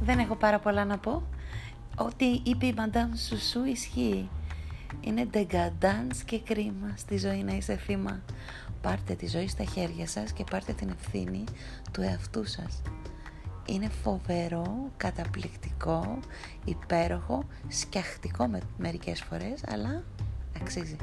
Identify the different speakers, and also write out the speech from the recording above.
Speaker 1: δεν έχω πάρα πολλά να πω. Ό,τι είπε η Μαντάμ Σουσού ισχύει. Είναι ντεγκαντάνς και κρίμα στη ζωή να είσαι θύμα. Πάρτε τη ζωή στα χέρια σας και πάρτε την ευθύνη του εαυτού σας. Είναι φοβερό, καταπληκτικό, υπέροχο, σκιαχτικό με μερικές φορές, αλλά αξίζει.